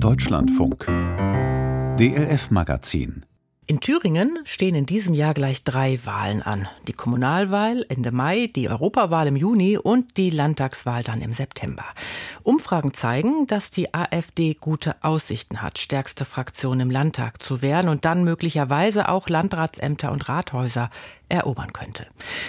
Deutschlandfunk. DLF Magazin in Thüringen stehen in diesem Jahr gleich drei Wahlen an. Die Kommunalwahl Ende Mai, die Europawahl im Juni und die Landtagswahl dann im September. Umfragen zeigen, dass die AfD gute Aussichten hat, stärkste Fraktion im Landtag zu werden und dann möglicherweise auch Landratsämter und Rathäuser erobern könnte.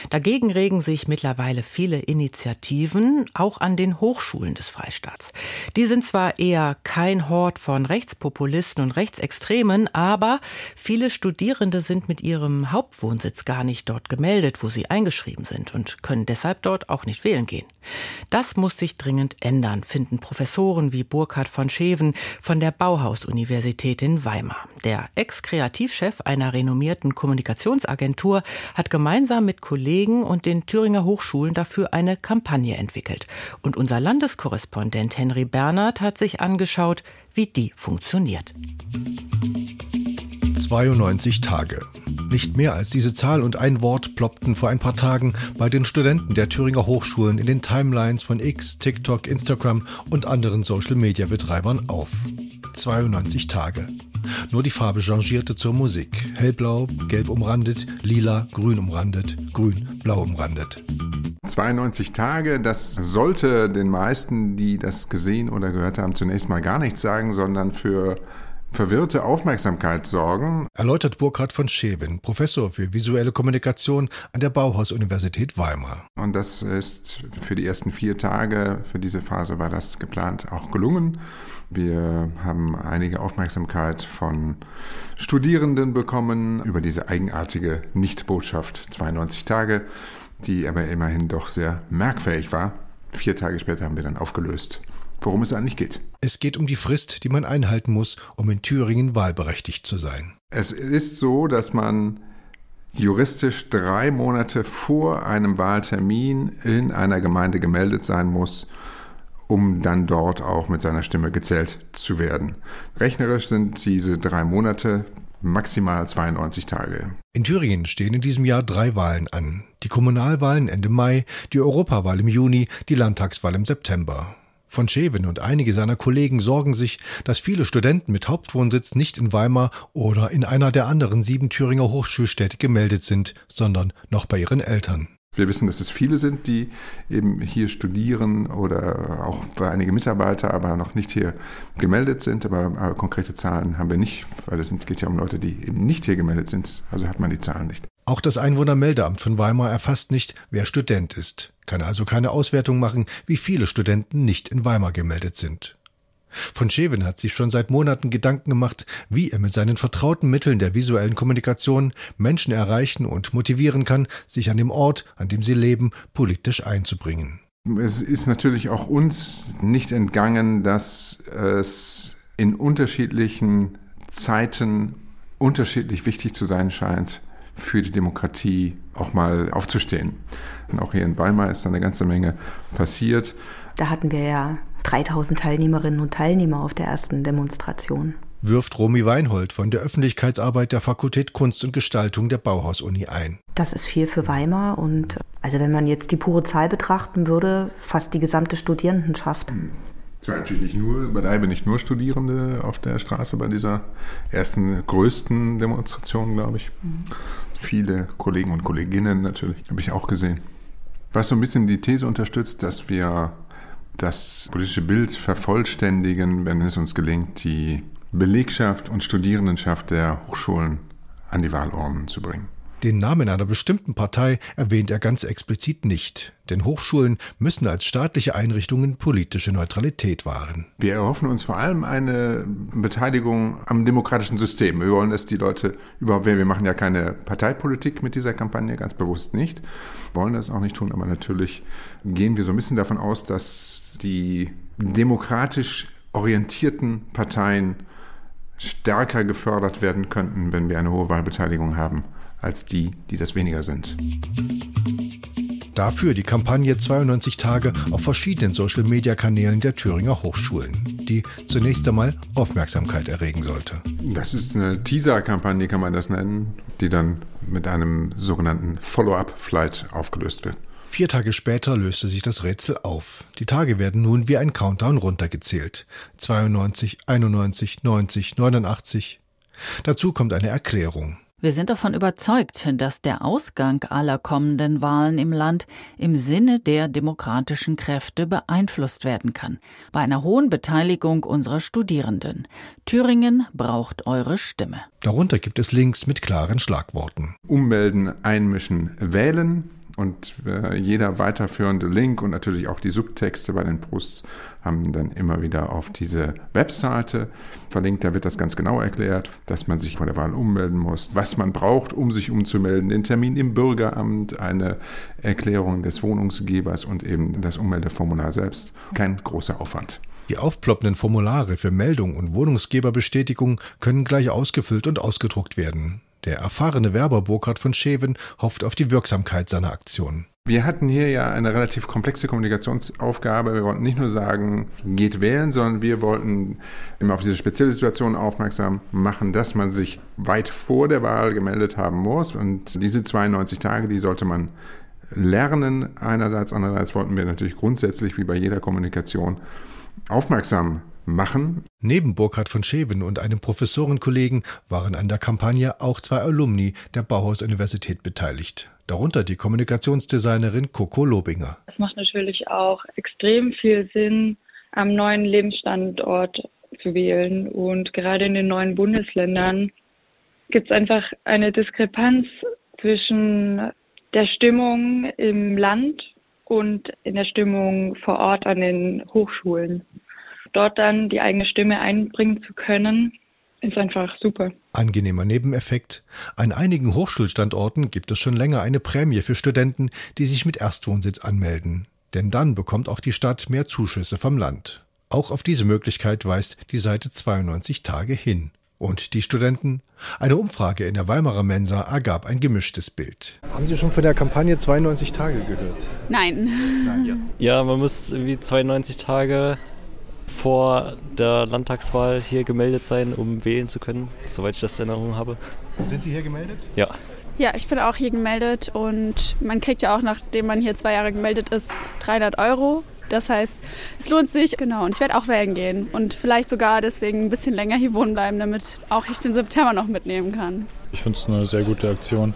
Dagegen regen sich mittlerweile viele Initiativen, auch an den Hochschulen des Freistaats. Die sind zwar eher kein Hort von Rechtspopulisten und Rechtsextremen, aber viele Studierende sind mit ihrem Hauptwohnsitz gar nicht dort gemeldet, wo sie eingeschrieben sind und können deshalb dort auch nicht wählen gehen. Das muss sich dringend ändern, finden Professoren wie Burkhard von Scheven von der Bauhaus-Universität in Weimar. Der Ex-Kreativchef einer renommierten Kommunikationsagentur hat gemeinsam mit Kollegen und den Thüringer Hochschulen dafür eine Kampagne entwickelt. Und unser Landeskorrespondent Henry Bernhard hat sich angeschaut, wie die funktioniert. 92 Tage. Nicht mehr als diese Zahl und ein Wort ploppten vor ein paar Tagen bei den Studenten der Thüringer Hochschulen in den Timelines von X, TikTok, Instagram und anderen Social-Media-Betreibern auf. 92 Tage. Nur die Farbe changierte zur Musik. Hellblau, gelb umrandet, lila, grün umrandet, grün, blau umrandet. 92 Tage, das sollte den meisten, die das gesehen oder gehört haben, zunächst mal gar nichts sagen, sondern für verwirrte Aufmerksamkeit sorgen. Erläutert Burkhard von Scheven, Professor für visuelle Kommunikation an der Bauhaus-Universität Weimar. Und das ist für die ersten vier Tage, für diese Phase war das geplant, auch gelungen. Wir haben einige Aufmerksamkeit von Studierenden bekommen über diese eigenartige Nichtbotschaft 92 Tage, die aber immerhin doch sehr merkfähig war. Vier Tage später haben wir dann aufgelöst worum es eigentlich geht. Es geht um die Frist, die man einhalten muss, um in Thüringen wahlberechtigt zu sein. Es ist so, dass man juristisch drei Monate vor einem Wahltermin in einer Gemeinde gemeldet sein muss, um dann dort auch mit seiner Stimme gezählt zu werden. Rechnerisch sind diese drei Monate maximal 92 Tage. In Thüringen stehen in diesem Jahr drei Wahlen an. Die Kommunalwahlen Ende Mai, die Europawahl im Juni, die Landtagswahl im September. Von Scheven und einige seiner Kollegen sorgen sich, dass viele Studenten mit Hauptwohnsitz nicht in Weimar oder in einer der anderen sieben Thüringer Hochschulstädte gemeldet sind, sondern noch bei ihren Eltern. Wir wissen, dass es viele sind, die eben hier studieren oder auch bei einige Mitarbeiter, aber noch nicht hier gemeldet sind. Aber, aber konkrete Zahlen haben wir nicht, weil es geht ja um Leute, die eben nicht hier gemeldet sind. Also hat man die Zahlen nicht. Auch das Einwohnermeldeamt von Weimar erfasst nicht, wer Student ist, kann also keine Auswertung machen, wie viele Studenten nicht in Weimar gemeldet sind. Von Scheven hat sich schon seit Monaten Gedanken gemacht, wie er mit seinen vertrauten Mitteln der visuellen Kommunikation Menschen erreichen und motivieren kann, sich an dem Ort, an dem sie leben, politisch einzubringen. Es ist natürlich auch uns nicht entgangen, dass es in unterschiedlichen Zeiten unterschiedlich wichtig zu sein scheint, für die Demokratie auch mal aufzustehen. Und auch hier in Weimar ist da eine ganze Menge passiert. Da hatten wir ja 3000 Teilnehmerinnen und Teilnehmer auf der ersten Demonstration. Wirft Romy Weinhold von der Öffentlichkeitsarbeit der Fakultät Kunst und Gestaltung der Bauhaus-Uni ein. Das ist viel für Weimar und also wenn man jetzt die pure Zahl betrachten würde, fast die gesamte Studierendenschaft. Hm. Es waren natürlich nicht nur, beileibe nicht nur Studierende auf der Straße bei dieser ersten größten Demonstration, glaube ich. Mhm. Viele Kollegen und Kolleginnen natürlich, habe ich auch gesehen. Was so ein bisschen die These unterstützt, dass wir das politische Bild vervollständigen, wenn es uns gelingt, die Belegschaft und Studierendenschaft der Hochschulen an die Wahlurnen zu bringen. Den Namen einer bestimmten Partei erwähnt er ganz explizit nicht, denn Hochschulen müssen als staatliche Einrichtungen politische Neutralität wahren. Wir erhoffen uns vor allem eine Beteiligung am demokratischen System. Wir wollen, dass die Leute überhaupt, wir machen ja keine Parteipolitik mit dieser Kampagne, ganz bewusst nicht, wollen das auch nicht tun, aber natürlich gehen wir so ein bisschen davon aus, dass die demokratisch orientierten Parteien stärker gefördert werden könnten, wenn wir eine hohe Wahlbeteiligung haben als die, die das weniger sind. Dafür die Kampagne 92 Tage auf verschiedenen Social-Media-Kanälen der Thüringer Hochschulen, die zunächst einmal Aufmerksamkeit erregen sollte. Das ist eine Teaser-Kampagne, kann man das nennen, die dann mit einem sogenannten Follow-up-Flight aufgelöst wird. Vier Tage später löste sich das Rätsel auf. Die Tage werden nun wie ein Countdown runtergezählt. 92, 91, 90, 89. Dazu kommt eine Erklärung. Wir sind davon überzeugt, dass der Ausgang aller kommenden Wahlen im Land im Sinne der demokratischen Kräfte beeinflusst werden kann, bei einer hohen Beteiligung unserer Studierenden. Thüringen braucht eure Stimme. Darunter gibt es Links mit klaren Schlagworten. Ummelden, einmischen, wählen, und äh, jeder weiterführende Link und natürlich auch die Subtexte bei den Posts haben dann immer wieder auf diese Webseite verlinkt. Da wird das ganz genau erklärt, dass man sich vor der Wahl ummelden muss, was man braucht, um sich umzumelden, den Termin im Bürgeramt, eine Erklärung des Wohnungsgebers und eben das Ummeldeformular selbst. Kein großer Aufwand. Die aufploppenden Formulare für Meldung und Wohnungsgeberbestätigung können gleich ausgefüllt und ausgedruckt werden. Der erfahrene Werber Burkhard von Scheven hofft auf die Wirksamkeit seiner Aktion. Wir hatten hier ja eine relativ komplexe Kommunikationsaufgabe. Wir wollten nicht nur sagen, geht wählen, sondern wir wollten immer auf diese spezielle Situation aufmerksam machen, dass man sich weit vor der Wahl gemeldet haben muss. Und diese 92 Tage, die sollte man lernen einerseits. Andererseits wollten wir natürlich grundsätzlich, wie bei jeder Kommunikation, aufmerksam machen. Neben Burkhard von Scheven und einem Professorenkollegen waren an der Kampagne auch zwei Alumni der Bauhaus-Universität beteiligt. Darunter die Kommunikationsdesignerin Coco Lobinger. Es macht natürlich auch extrem viel Sinn, am neuen Lebensstandort zu wählen. Und gerade in den neuen Bundesländern gibt es einfach eine Diskrepanz zwischen der Stimmung im Land und in der Stimmung vor Ort an den Hochschulen dort dann die eigene Stimme einbringen zu können, ist einfach super. Angenehmer Nebeneffekt. An einigen Hochschulstandorten gibt es schon länger eine Prämie für Studenten, die sich mit Erstwohnsitz anmelden. Denn dann bekommt auch die Stadt mehr Zuschüsse vom Land. Auch auf diese Möglichkeit weist die Seite 92 Tage hin. Und die Studenten? Eine Umfrage in der Weimarer Mensa ergab ein gemischtes Bild. Haben Sie schon von der Kampagne 92 Tage gehört? Nein. Nein ja. ja, man muss wie 92 Tage vor der Landtagswahl hier gemeldet sein, um wählen zu können, soweit ich das in Erinnerung habe. Sind Sie hier gemeldet? Ja. Ja, ich bin auch hier gemeldet und man kriegt ja auch, nachdem man hier zwei Jahre gemeldet ist, 300 Euro. Das heißt, es lohnt sich, genau. Und ich werde auch wählen gehen und vielleicht sogar deswegen ein bisschen länger hier wohnen bleiben, damit auch ich den September noch mitnehmen kann. Ich finde es eine sehr gute Aktion,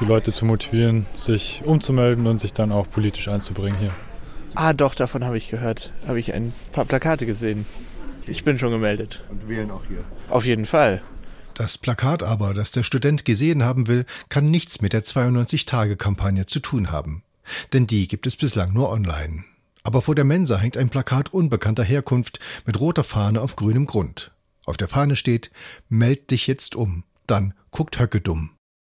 die Leute zu motivieren, sich umzumelden und sich dann auch politisch einzubringen hier. Ah, doch, davon habe ich gehört. Habe ich ein paar Plakate gesehen. Ich bin schon gemeldet. Und wählen auch hier? Auf jeden Fall. Das Plakat aber, das der Student gesehen haben will, kann nichts mit der 92-Tage-Kampagne zu tun haben. Denn die gibt es bislang nur online. Aber vor der Mensa hängt ein Plakat unbekannter Herkunft mit roter Fahne auf grünem Grund. Auf der Fahne steht, meld dich jetzt um, dann guckt Höcke dumm.